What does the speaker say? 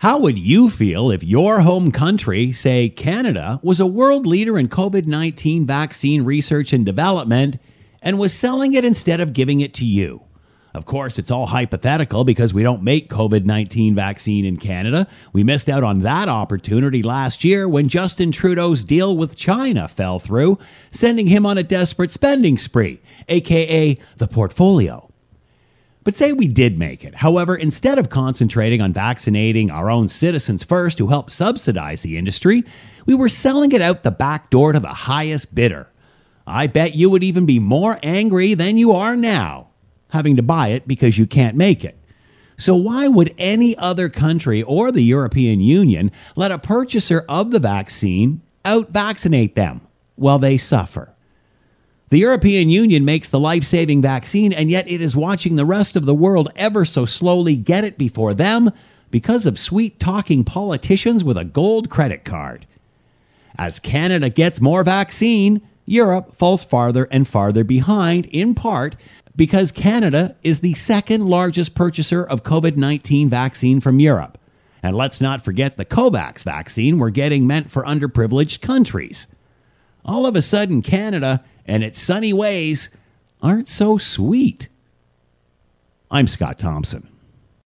How would you feel if your home country, say Canada, was a world leader in COVID 19 vaccine research and development and was selling it instead of giving it to you? Of course, it's all hypothetical because we don't make COVID 19 vaccine in Canada. We missed out on that opportunity last year when Justin Trudeau's deal with China fell through, sending him on a desperate spending spree, aka the portfolio. But say we did make it. However, instead of concentrating on vaccinating our own citizens first to help subsidize the industry, we were selling it out the back door to the highest bidder. I bet you would even be more angry than you are now having to buy it because you can't make it. So, why would any other country or the European Union let a purchaser of the vaccine out vaccinate them while they suffer? The European Union makes the life saving vaccine, and yet it is watching the rest of the world ever so slowly get it before them because of sweet talking politicians with a gold credit card. As Canada gets more vaccine, Europe falls farther and farther behind, in part because Canada is the second largest purchaser of COVID 19 vaccine from Europe. And let's not forget the COVAX vaccine we're getting meant for underprivileged countries. All of a sudden, Canada and its sunny ways aren't so sweet. I'm Scott Thompson.